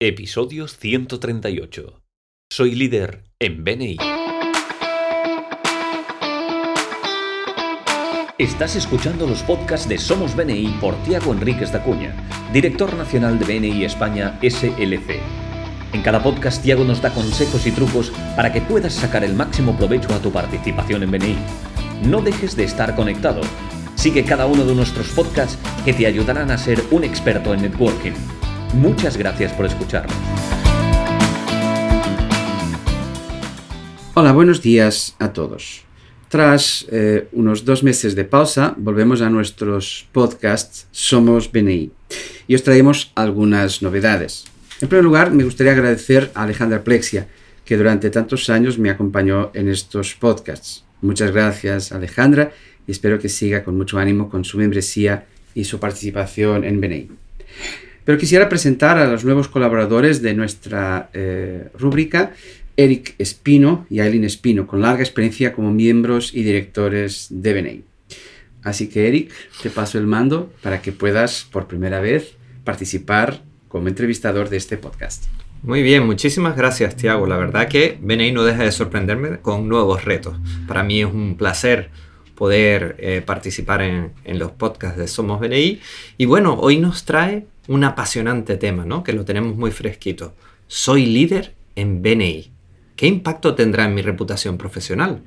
Episodio 138. Soy líder en BNI. Estás escuchando los podcasts de Somos BNI por Tiago Enríquez Dacuña, director nacional de BNI España SLC. En cada podcast, Tiago nos da consejos y trucos para que puedas sacar el máximo provecho a tu participación en BNI. No dejes de estar conectado. Sigue cada uno de nuestros podcasts que te ayudarán a ser un experto en networking. Muchas gracias por escucharnos. Hola, buenos días a todos. Tras eh, unos dos meses de pausa, volvemos a nuestros podcasts Somos BNI y os traemos algunas novedades. En primer lugar, me gustaría agradecer a Alejandra Plexia, que durante tantos años me acompañó en estos podcasts. Muchas gracias, Alejandra, y espero que siga con mucho ánimo con su membresía y su participación en BNI. Pero quisiera presentar a los nuevos colaboradores de nuestra eh, rúbrica, Eric Espino y Aileen Espino, con larga experiencia como miembros y directores de BNI. Así que, Eric, te paso el mando para que puedas por primera vez participar como entrevistador de este podcast. Muy bien, muchísimas gracias, Tiago. La verdad que BNI no deja de sorprenderme con nuevos retos. Para mí es un placer poder eh, participar en, los podcasts de Somos BNI. Y bueno, hoy nos trae un apasionante tema, ¿no? Que lo tenemos muy fresquito. Soy líder en BNI. ¿Qué impacto tendrá en mi reputación profesional?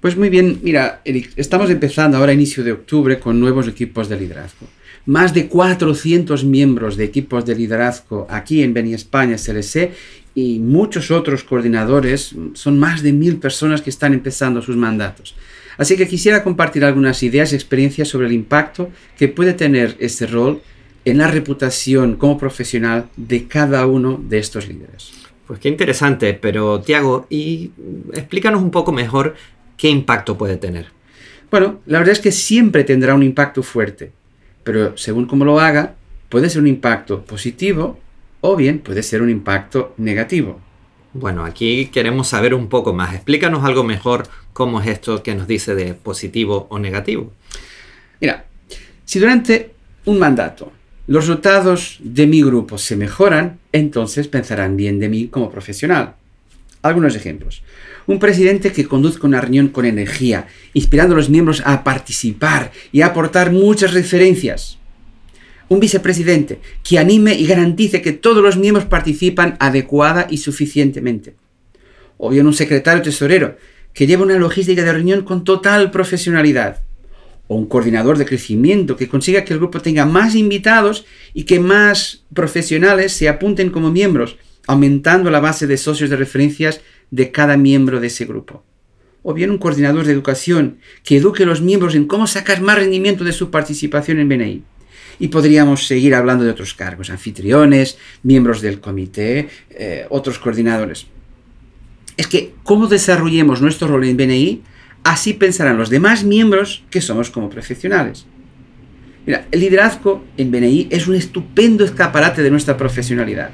Pues muy bien, mira, Eric, estamos empezando ahora a inicio de octubre con nuevos equipos de liderazgo. Más de 400 miembros de equipos de liderazgo aquí en BNI España SLC y muchos otros coordinadores, son más de mil personas que están empezando sus mandatos. Así que quisiera compartir algunas ideas y experiencias sobre el impacto que puede tener este rol en la reputación como profesional de cada uno de estos líderes. Pues qué interesante, pero Tiago, y explícanos un poco mejor qué impacto puede tener. Bueno, la verdad es que siempre tendrá un impacto fuerte, pero según cómo lo haga, puede ser un impacto positivo o bien puede ser un impacto negativo. Bueno, aquí queremos saber un poco más. Explícanos algo mejor cómo es esto que nos dice de positivo o negativo. Mira, si durante un mandato los resultados de mi grupo se mejoran, entonces pensarán bien de mí como profesional. Algunos ejemplos. Un presidente que conduzca una reunión con energía, inspirando a los miembros a participar y a aportar muchas referencias. Un vicepresidente que anime y garantice que todos los miembros participan adecuada y suficientemente. O bien un secretario tesorero que lleva una logística de reunión con total profesionalidad o un coordinador de crecimiento que consiga que el grupo tenga más invitados y que más profesionales se apunten como miembros, aumentando la base de socios de referencias de cada miembro de ese grupo. O bien un coordinador de educación que eduque a los miembros en cómo sacar más rendimiento de su participación en BNI. Y podríamos seguir hablando de otros cargos, anfitriones, miembros del comité, eh, otros coordinadores. Es que cómo desarrollemos nuestro rol en BNI Así pensarán los demás miembros que somos como profesionales. Mira, el liderazgo en BNI es un estupendo escaparate de nuestra profesionalidad.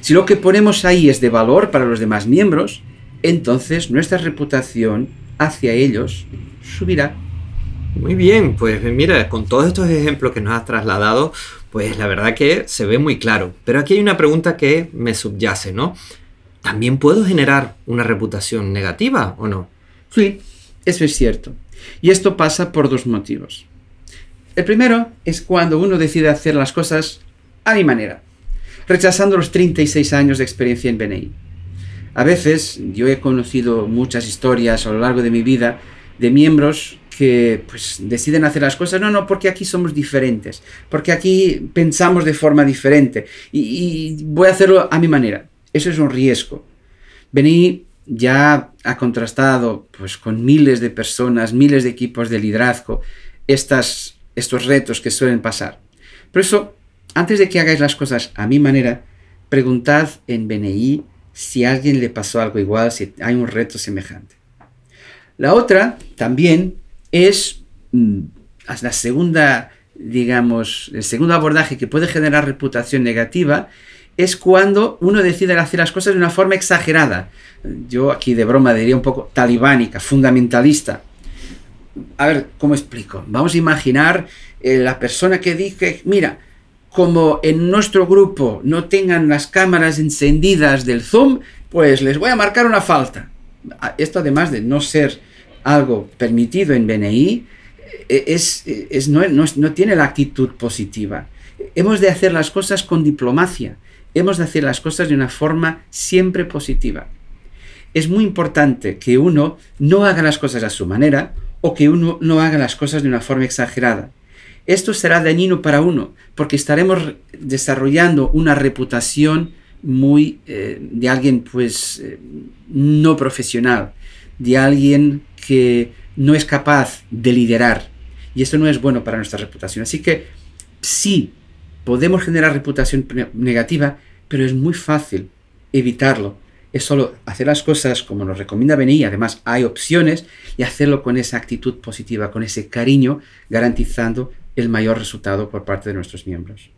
Si lo que ponemos ahí es de valor para los demás miembros, entonces nuestra reputación hacia ellos subirá. Muy bien, pues mira, con todos estos ejemplos que nos has trasladado, pues la verdad que se ve muy claro. Pero aquí hay una pregunta que me subyace, ¿no? ¿También puedo generar una reputación negativa o no? Sí, eso es cierto. Y esto pasa por dos motivos. El primero es cuando uno decide hacer las cosas a mi manera, rechazando los 36 años de experiencia en BNI. A veces yo he conocido muchas historias a lo largo de mi vida de miembros que pues deciden hacer las cosas, no, no, porque aquí somos diferentes, porque aquí pensamos de forma diferente y, voy a hacerlo a mi manera. Eso es un riesgo. BNI ya ha contrastado pues, con miles de personas, miles de equipos de liderazgo, estos retos que suelen pasar. Por eso, antes de que hagáis las cosas a mi manera, preguntad en BNI si a alguien le pasó algo igual, si hay un reto semejante. La otra también es mm, la segunda, digamos, el segundo abordaje que puede generar reputación negativa es cuando uno decide hacer las cosas de una forma exagerada. Yo aquí de broma diría un poco talibánica, fundamentalista. A ver, ¿cómo explico? Vamos a imaginar eh, la persona que dice, mira, como en nuestro grupo no tengan las cámaras encendidas del Zoom, pues les voy a marcar una falta. Esto además de no ser algo permitido en BNI, e, es, no, no tiene la actitud positiva. Hemos de hacer las cosas con diplomacia, hemos de hacer las cosas de una forma siempre positiva. Es muy importante que uno no haga las cosas a su manera o que uno no haga las cosas de una forma exagerada. Esto será dañino para uno porque estaremos desarrollando una reputación muy eh, de alguien pues eh, no profesional, de alguien que no es capaz de liderar. Y esto no es bueno para nuestra reputación. Así que sí, podemos generar reputación negativa, pero es muy fácil evitarlo. Es solo hacer las cosas como nos recomienda BNI, además hay opciones, y hacerlo con esa actitud positiva, con ese cariño, garantizando el mayor resultado por parte de nuestros miembros.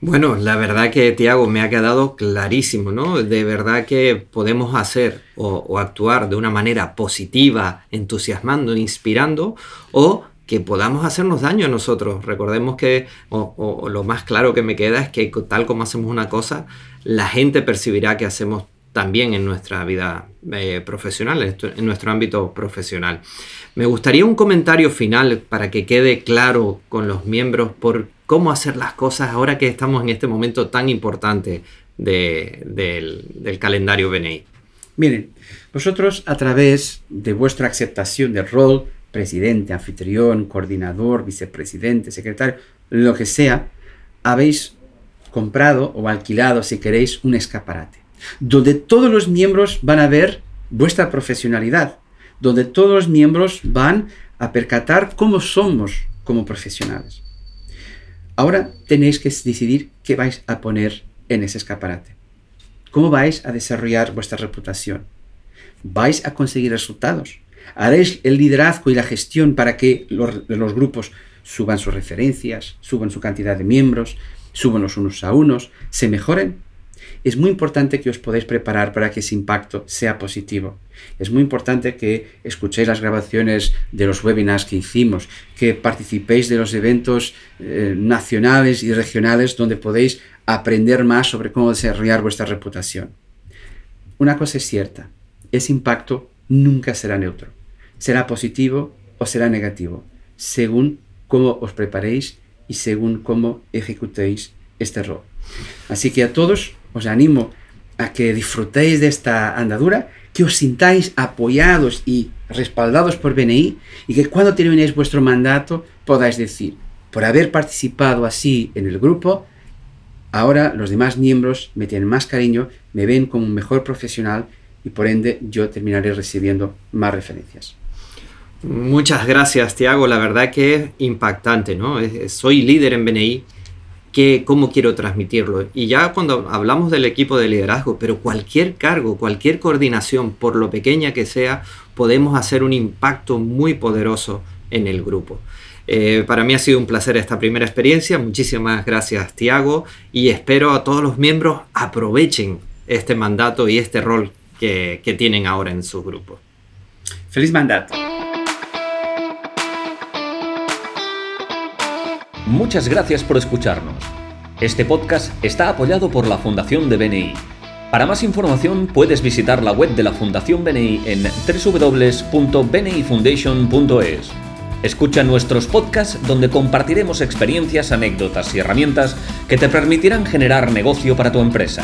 Bueno, la verdad que Tiago me ha quedado clarísimo, ¿no? De verdad que podemos hacer o, actuar de una manera positiva, entusiasmando, inspirando, o que podamos hacernos daño a nosotros. Recordemos que, o, lo más claro que me queda es que tal como hacemos una cosa, la gente percibirá que hacemos también en nuestra vida eh, profesional, en nuestro ámbito profesional. Me gustaría un comentario final para que quede claro con los miembros por cómo hacer las cosas ahora que estamos en este momento tan importante del, calendario BNI. Miren, vosotros a través de vuestra aceptación del rol, presidente, anfitrión, coordinador, vicepresidente, secretario, lo que sea, habéis comprado o alquilado, si queréis, un escaparate, donde todos los miembros van a ver vuestra profesionalidad, donde todos los miembros van a percatar cómo somos como profesionales. Ahora tenéis que decidir qué vais a poner en ese escaparate. ¿Cómo vais a desarrollar vuestra reputación? ¿Vais a conseguir resultados? ¿Haréis el liderazgo y la gestión para que los, los grupos suban sus referencias, suban su cantidad de miembros, suban los unos a unos, se mejoren? es muy importante que os podáis preparar para que ese impacto sea positivo. Es muy importante que escuchéis las grabaciones de los webinars que hicimos, que participéis de los eventos eh, nacionales y regionales donde podéis aprender más sobre cómo desarrollar vuestra reputación. Una cosa es cierta, ese impacto nunca será neutro. Será positivo o será negativo, según cómo os preparéis y según cómo ejecutéis este rol. Así que a todos os animo a que disfrutéis de esta andadura, que os sintáis apoyados y respaldados por BNI y que cuando terminéis vuestro mandato podáis decir, por haber participado así en el grupo, ahora los demás miembros me tienen más cariño, me ven como un mejor profesional y por ende yo terminaré recibiendo más referencias. Muchas gracias, Tiago. La verdad que es impactante, ¿no? Soy líder en BNI cómo quiero transmitirlo. Y ya cuando hablamos del equipo de liderazgo, pero cualquier cargo, cualquier coordinación, por lo pequeña que sea, podemos hacer un impacto muy poderoso en el grupo. Eh, para mí ha sido un placer esta primera experiencia. Muchísimas gracias, Tiago. Y espero a todos los miembros aprovechen este mandato y este rol que, que tienen ahora en su grupo. Feliz mandato. Muchas gracias por escucharnos. Este podcast está apoyado por la Fundación de BNI. Para más información puedes visitar la web de la Fundación BNI en www.bnifoundation.es. Escucha nuestros podcasts donde compartiremos experiencias, anécdotas y herramientas que te permitirán generar negocio para tu empresa.